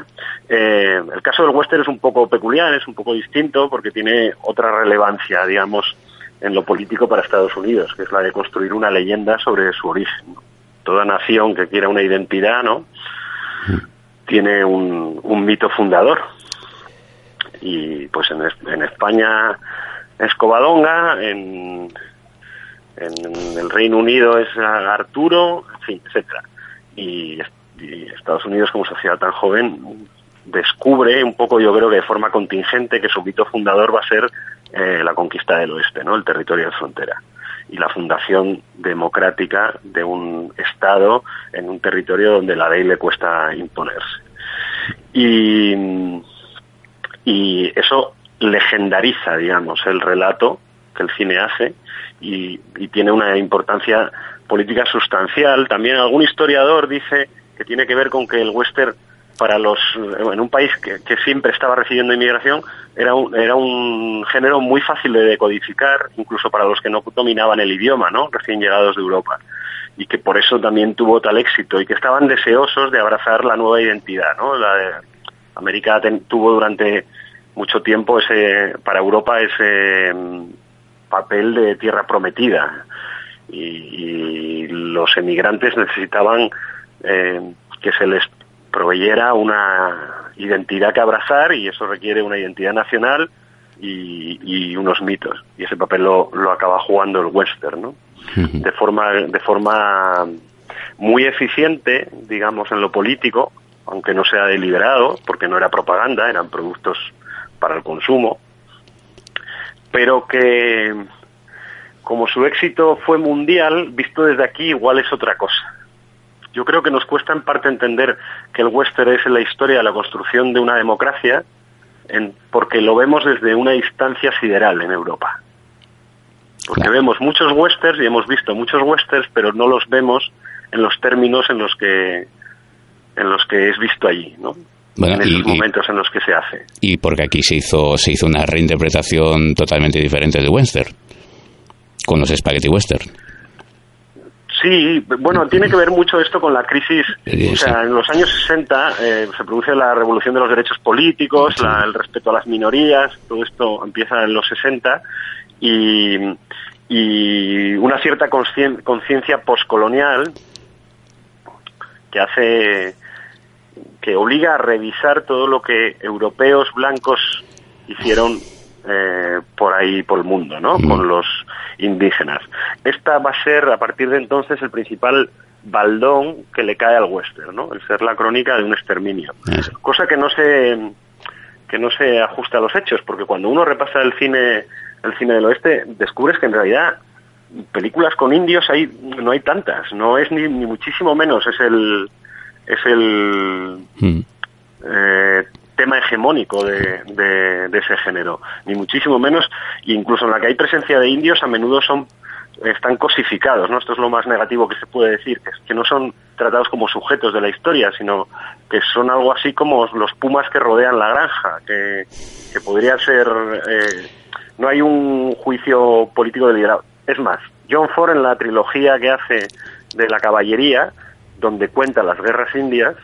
Eh, el caso del western es un poco peculiar es un poco distinto porque tiene otra relevancia digamos en lo político para Estados Unidos, que es la de construir una leyenda sobre su origen. Toda nación que quiera una identidad, ¿no? Tiene un, mito fundador. Y pues en, en España es Covadonga, en, en el Reino Unido es Arturo, en fin, etcétera. Y, y Estados Unidos, como sociedad tan joven, descubre un poco, yo creo que de forma contingente, que su mito fundador va a ser eh, la conquista del oeste, ¿no? el territorio de frontera y la fundación democrática de un Estado en un territorio donde la ley le cuesta imponerse. Y, y eso legendariza, digamos, el relato que el cine hace y, y tiene una importancia política sustancial. También algún historiador dice que tiene que ver con que el western para los en un país que, siempre estaba recibiendo inmigración era un, era un género muy fácil de decodificar incluso para los que no dominaban el idioma no recién llegados de Europa. Y que por eso también tuvo tal éxito y que estaban deseosos de abrazar la nueva identidad no la América tuvo durante mucho tiempo ese para Europa ese mm, papel de tierra prometida. Y, los emigrantes necesitaban eh, que se les proveyera una identidad que abrazar y eso requiere una identidad nacional y, unos mitos y ese papel lo, lo acaba jugando el western ¿no? de forma de forma muy eficiente digamos en lo político aunque no sea deliberado porque no era propaganda eran productos para el consumo pero que como su éxito fue mundial, visto desde aquí igual es otra cosa. Yo creo que nos cuesta en parte entender que el western es la historia de la construcción de una democracia, porque lo vemos desde una distancia sideral en Europa. Porque vemos muchos westerns y hemos visto muchos westerns, pero no los vemos en los términos en los que en los que es visto allí, ¿no? en esos momentos en los que se hace. Y porque aquí se hizo se hizo una reinterpretación totalmente diferente del western con los spaghetti western. Sí, bueno, tiene que ver mucho esto con la crisis. O sea, en los años 60 eh, se produce la revolución de los derechos políticos, el respeto a las minorías, todo esto empieza en los 60 y, y una cierta conciencia poscolonial que hace que obliga a revisar todo lo que europeos blancos hicieron eh, por ahí, por el mundo, ¿no? Con los indígenas. Esta va a ser, a partir de entonces, el principal baldón que le cae al western, ¿no? El ser la crónica de un exterminio. Cosa que no se que no se ajusta a los hechos, porque cuando uno repasa el cine el cine del oeste, descubres que en realidad películas con indios hay no hay tantas, no es ni, ni muchísimo menos, es el es el hmm. eh, tema hegemónico de, de, ese género, ni muchísimo menos, incluso en la que hay presencia de indios a menudo son están cosificados, ¿no? Esto es lo más negativo que se puede decir, que, que no son tratados como sujetos de la historia, sino que son algo así como los pumas que rodean la granja, que, que podría ser... Eh, no hay un juicio político deliberado. Es más, John Ford en la trilogía que hace de la caballería, donde cuenta las guerras indias,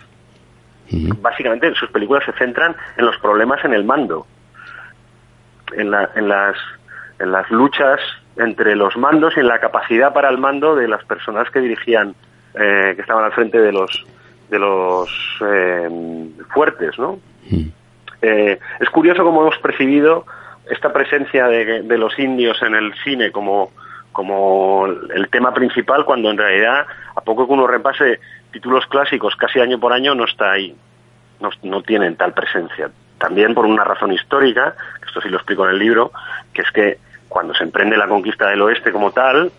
básicamente sus películas se centran en los problemas en el mando, en, las, en las luchas entre los mandos y en la capacidad para el mando de las personas que dirigían, eh, que estaban al frente de los de los eh, fuertes, ¿no? Eh, es curioso cómo hemos percibido esta presencia de, de, los indios en el cine como como el tema principal cuando en realidad poco que uno repase títulos clásicos casi año por año no está ahí, no, tienen tal presencia. También por una razón histórica, esto sí lo explico en el libro, que es que cuando se emprende la conquista del oeste como tal,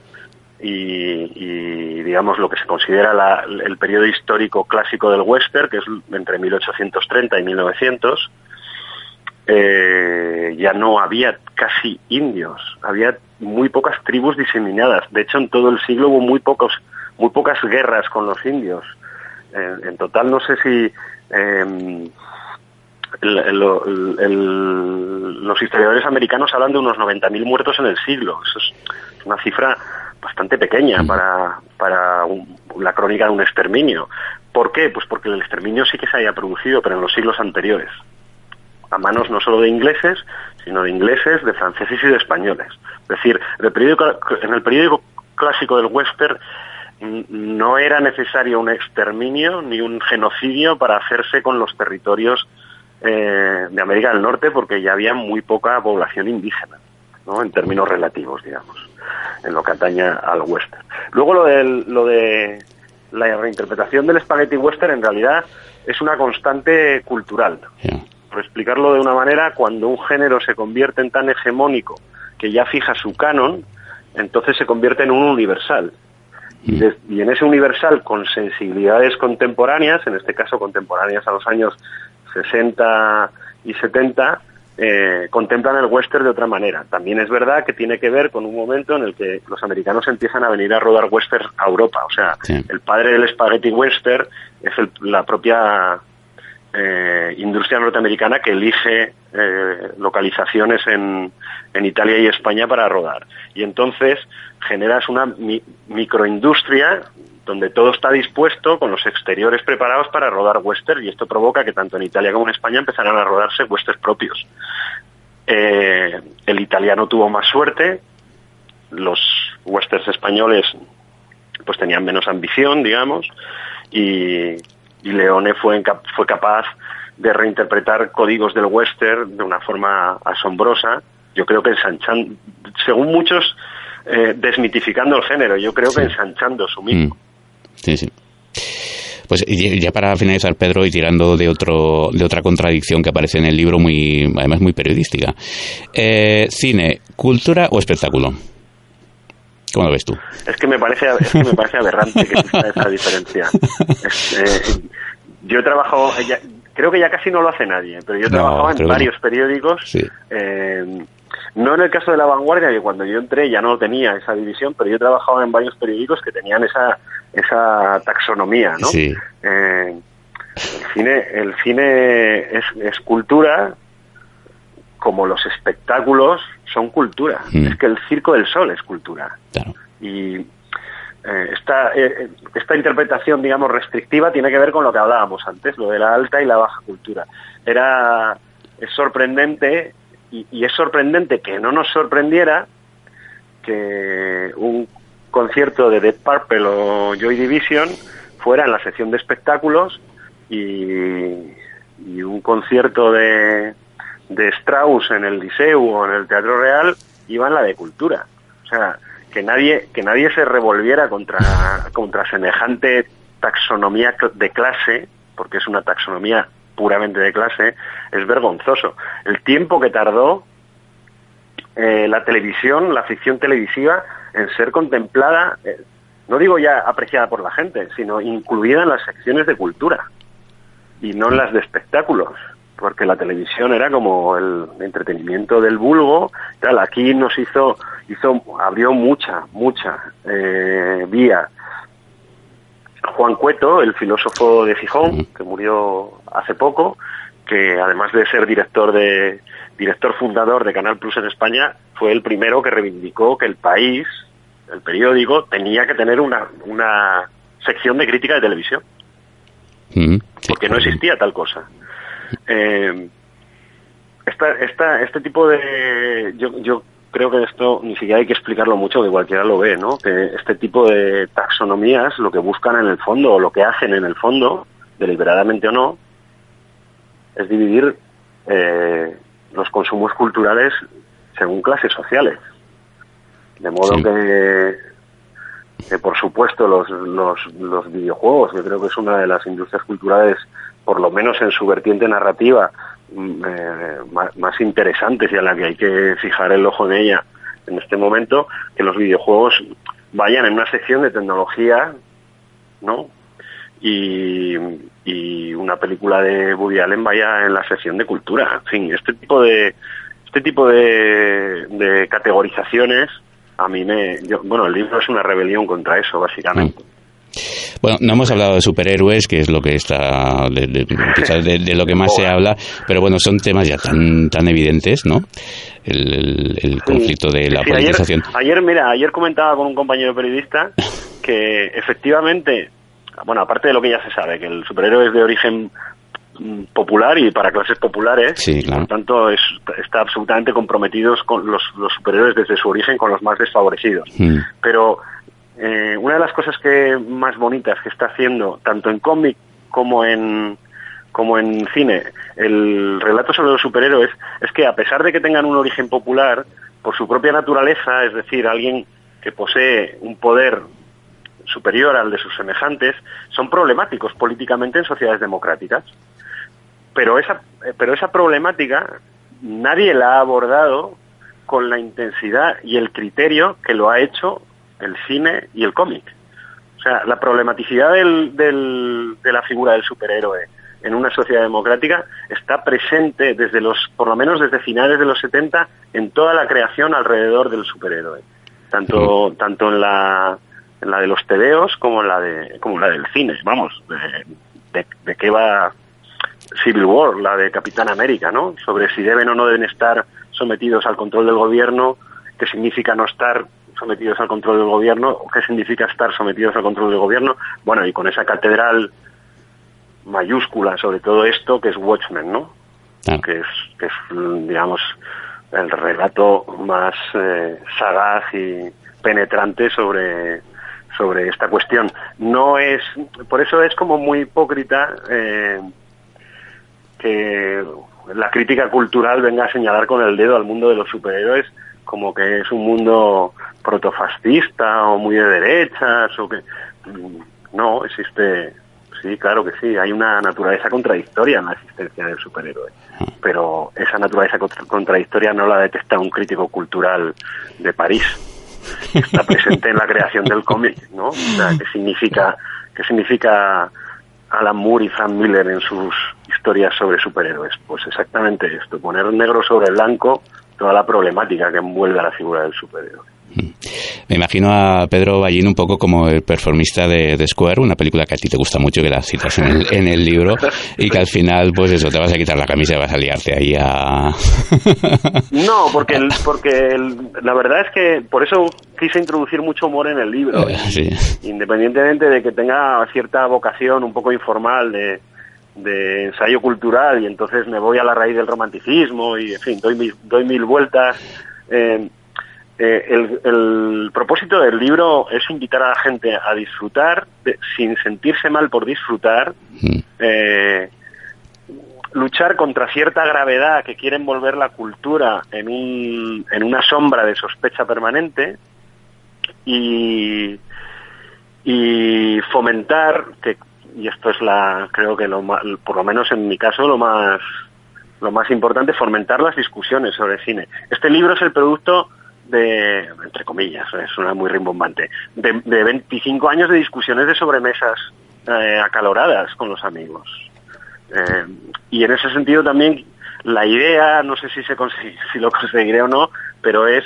y, digamos lo que se considera el periodo histórico clásico del western, que es entre 1830 y 1900, eh, ya no había casi indios, había muy pocas tribus diseminadas. De hecho, en todo el siglo hubo muy pocos, muy pocas guerras con los indios. en total, no sé si em, los historiadores americanos hablan de unos 90.000 muertos en el siglo. Eso es una cifra bastante pequeña para, para la crónica de un exterminio. ¿Por qué? Pues porque el exterminio sí que se había producido, pero en los siglos anteriores a manos no solo de ingleses, sino de ingleses, de franceses y de españoles. Es decir, en el periódico, en el periódico clásico del western no era necesario un exterminio ni un genocidio para hacerse con los territorios eh, de América del Norte porque ya había muy poca población indígena, ¿no? en términos relativos, digamos, en lo que atañe al western. Luego lo de, lo de la reinterpretación del spaghetti western en realidad es una constante cultural por explicarlo de una manera, cuando un género se convierte en tan hegemónico que ya fija su canon, entonces se convierte en un universal. Y, mm. en ese universal, con sensibilidades contemporáneas, en este caso contemporáneas a los años 60 y 70, eh, contemplan el western de otra manera. También es verdad que tiene que ver con un momento en el que los americanos empiezan a venir a rodar western a Europa. O sea, el padre del spaghetti western es la propia eh, industria norteamericana que elige eh, localizaciones en, en, Italia y España para rodar. Y entonces generas una microindustria donde todo está dispuesto con los exteriores preparados para rodar western y esto provoca que tanto en Italia como en España empezaran a rodarse westerns propios. Eh, el italiano tuvo más suerte, los westerns españoles pues tenían menos ambición, digamos, y, y Leone fue, fue capaz de reinterpretar códigos del western de una forma asombrosa, yo creo que ensanchando, según muchos, eh, desmitificando el género, yo creo que ensanchando su mismo. Mm. Sí, sí. Pues ya para finalizar, Pedro, y tirando de otro de otra contradicción que aparece en el libro, muy además muy periodística. Eh, ¿Cine, cultura o espectáculo? ¿Cómo lo ves tú? Es que me parece, es que me parece aberrante que exista esa diferencia. Eh, yo he trabajado, creo que ya casi no lo hace nadie, pero yo he trabajado en varios periódicos. Eh, no en el caso de La Vanguardia, que cuando yo entré ya no tenía esa división, pero yo he trabajado en varios periódicos que tenían esa, esa taxonomía, ¿no? Sí. Eh, el cine, el cine es, es, cultura como los espectáculos son cultura. Mm. Es que el Circo del Sol es cultura. Y eh, esta, eh, esta interpretación, digamos, restrictiva tiene que ver con lo que hablábamos antes, lo de la alta y la baja cultura. Era, es sorprendente, y, y es sorprendente que no nos sorprendiera que un concierto de Dead Purple o Joy Division fuera en la sección de espectáculos y, un concierto de, de Strauss en el Liceu o en el Teatro Real iba en la de cultura. O sea, que nadie, que nadie se revolviera contra, contra semejante taxonomía de clase, porque es una taxonomía puramente de clase, es vergonzoso. El tiempo que tardó eh, la televisión, la ficción televisiva, en ser contemplada, eh, no digo ya apreciada por la gente, sino incluida en las secciones de cultura y no en las de espectáculos, porque la televisión era como el entretenimiento del vulgo, tal, aquí nos hizo, hizo abrió mucha, mucha eh, vía. Juan Cueto, el filósofo de Gijón, que murió hace poco, que además de ser director de director fundador de Canal Plus en España, fue el primero que reivindicó que el país, el periódico, tenía que tener una, una sección de crítica de televisión. Porque no existía tal cosa. Eh, esta, este tipo de... Yo, yo creo que esto ni siquiera hay que explicarlo mucho, que cualquiera lo ve, ¿no? Que este tipo de taxonomías lo que buscan en el fondo, o lo que hacen en el fondo, deliberadamente o no, es dividir eh, los consumos culturales según clases sociales. De modo que que por supuesto los, los, los videojuegos, yo creo que es una de las industrias culturales, por lo menos en su vertiente narrativa, mm, eh, más, interesantes y a la que hay que fijar el ojo en ella en este momento, que los videojuegos vayan en una sección de tecnología, ¿no? Y, y una película de Woody Allen vaya en la sección de cultura. En fin, este tipo de este tipo de, de categorizaciones a mí me... bueno, el libro es una rebelión contra eso, básicamente. Mm. Bueno, no hemos hablado de superhéroes, que es lo que está de, lo que más se habla, pero bueno, son temas ya tan tan evidentes, ¿no? El, conflicto de la politización. Ayer, mira, ayer comentaba con un compañero periodista que efectivamente, bueno, aparte de lo que ya se sabe, que el superhéroe es de origen popular y para clases populares. y por tanto, es, está absolutamente comprometidos con los, los, superiores desde su origen con los más desfavorecidos. Hmm. Pero eh, una de las cosas que más bonitas que está haciendo, tanto en cómic como en como en cine, el relato sobre los superhéroes es que a pesar de que tengan un origen popular, por su propia naturaleza, es decir, alguien que posee un poder superior al de sus semejantes, son problemáticos políticamente en sociedades democráticas. Pero esa, pero esa problemática nadie la ha abordado con la intensidad y el criterio que lo ha hecho el cine y el cómic. O sea, la problematicidad del, del, de la figura del superhéroe en una sociedad democrática está presente desde los, por lo menos desde finales de los 70, en toda la creación alrededor del superhéroe. Tanto, tanto en la, en la de los tebeos como en la de, como en la del cine. Vamos, de, de qué va Civil War, la de Capitán América, ¿no? Sobre si deben o no deben estar sometidos al control del gobierno, qué significa no estar sometidos al control del gobierno, qué significa estar sometidos al control del gobierno. Bueno, y con esa catedral mayúscula sobre todo esto, que es Watchmen, ¿no? Que, es, que es, digamos, el relato más eh, sagaz y penetrante sobre sobre esta cuestión. No es, por eso es como muy hipócrita eh, que la crítica cultural venga a señalar con el dedo al mundo de los superhéroes como que es un mundo protofascista o muy de derechas o que mm, no existe sí claro que sí hay una naturaleza contradictoria en la existencia del superhéroe pero esa naturaleza contradictoria no la detecta un crítico cultural de París está presente en la creación del cómic, ¿no? O sea, ¿qué significa, qué significa Alan Moore y Frank Miller en sus historias sobre superhéroes? Pues exactamente esto, poner negro sobre blanco toda la problemática que envuelve a la figura del superhéroe. Me imagino a Pedro Ballín un poco como el performista de, Square, una película que a ti te gusta mucho, que la citas en el, en el libro, y que al final, pues eso, te vas a quitar la camisa y vas a liarte ahí a... no, porque, porque la verdad es que por eso quise introducir mucho humor en el libro, sí. independientemente de que tenga cierta vocación un poco informal de, de ensayo cultural y entonces me voy a la raíz del romanticismo y en fin doy mil, doy mil vueltas eh, eh, el, propósito del libro es invitar a la gente a disfrutar sin sentirse mal por disfrutar, mm. eh, luchar contra cierta gravedad que quiere envolver la cultura en, un, en una sombra de sospecha permanente y, y fomentar que y esto es la creo que lo por lo menos en mi caso lo más lo más importante fomentar las discusiones sobre cine este libro es el producto de, entre comillas, es una muy rimbombante, de, de 25 años de discusiones de sobremesas eh, acaloradas con los amigos. Eh, y en ese sentido también la idea, no sé si, se si lo conseguiré o no, pero es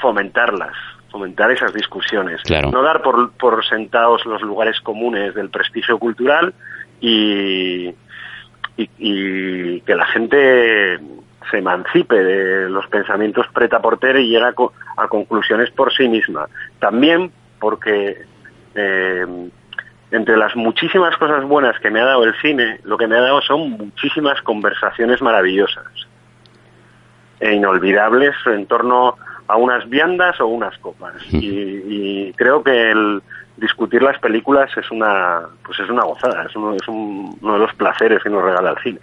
fomentarlas, fomentar esas discusiones. No dar por, por sentados los lugares comunes del prestigio cultural y, y, y que la gente se emancipe de los pensamientos preta porter y llega a, conclusiones por sí misma. También porque eh, entre las muchísimas cosas buenas que me ha dado el cine, lo que me ha dado son muchísimas conversaciones maravillosas e inolvidables en torno a unas viandas o unas copas. Y, creo que el discutir las películas es una, pues es una gozada, es uno, es uno de los placeres que nos regala el cine.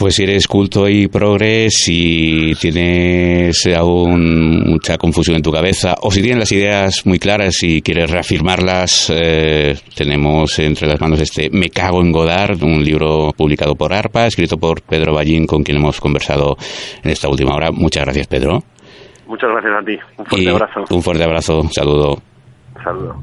Pues si eres culto y progres, si tienes aún mucha confusión en tu cabeza o si tienes las ideas muy claras y quieres reafirmarlas, eh, tenemos entre las manos este Me cago en Godard, un libro publicado por ARPA, escrito por Pedro Ballín, con quien hemos conversado en esta última hora. Muchas gracias, Pedro. Muchas gracias a ti. Un fuerte abrazo. Un fuerte abrazo. Saludo. Saludo.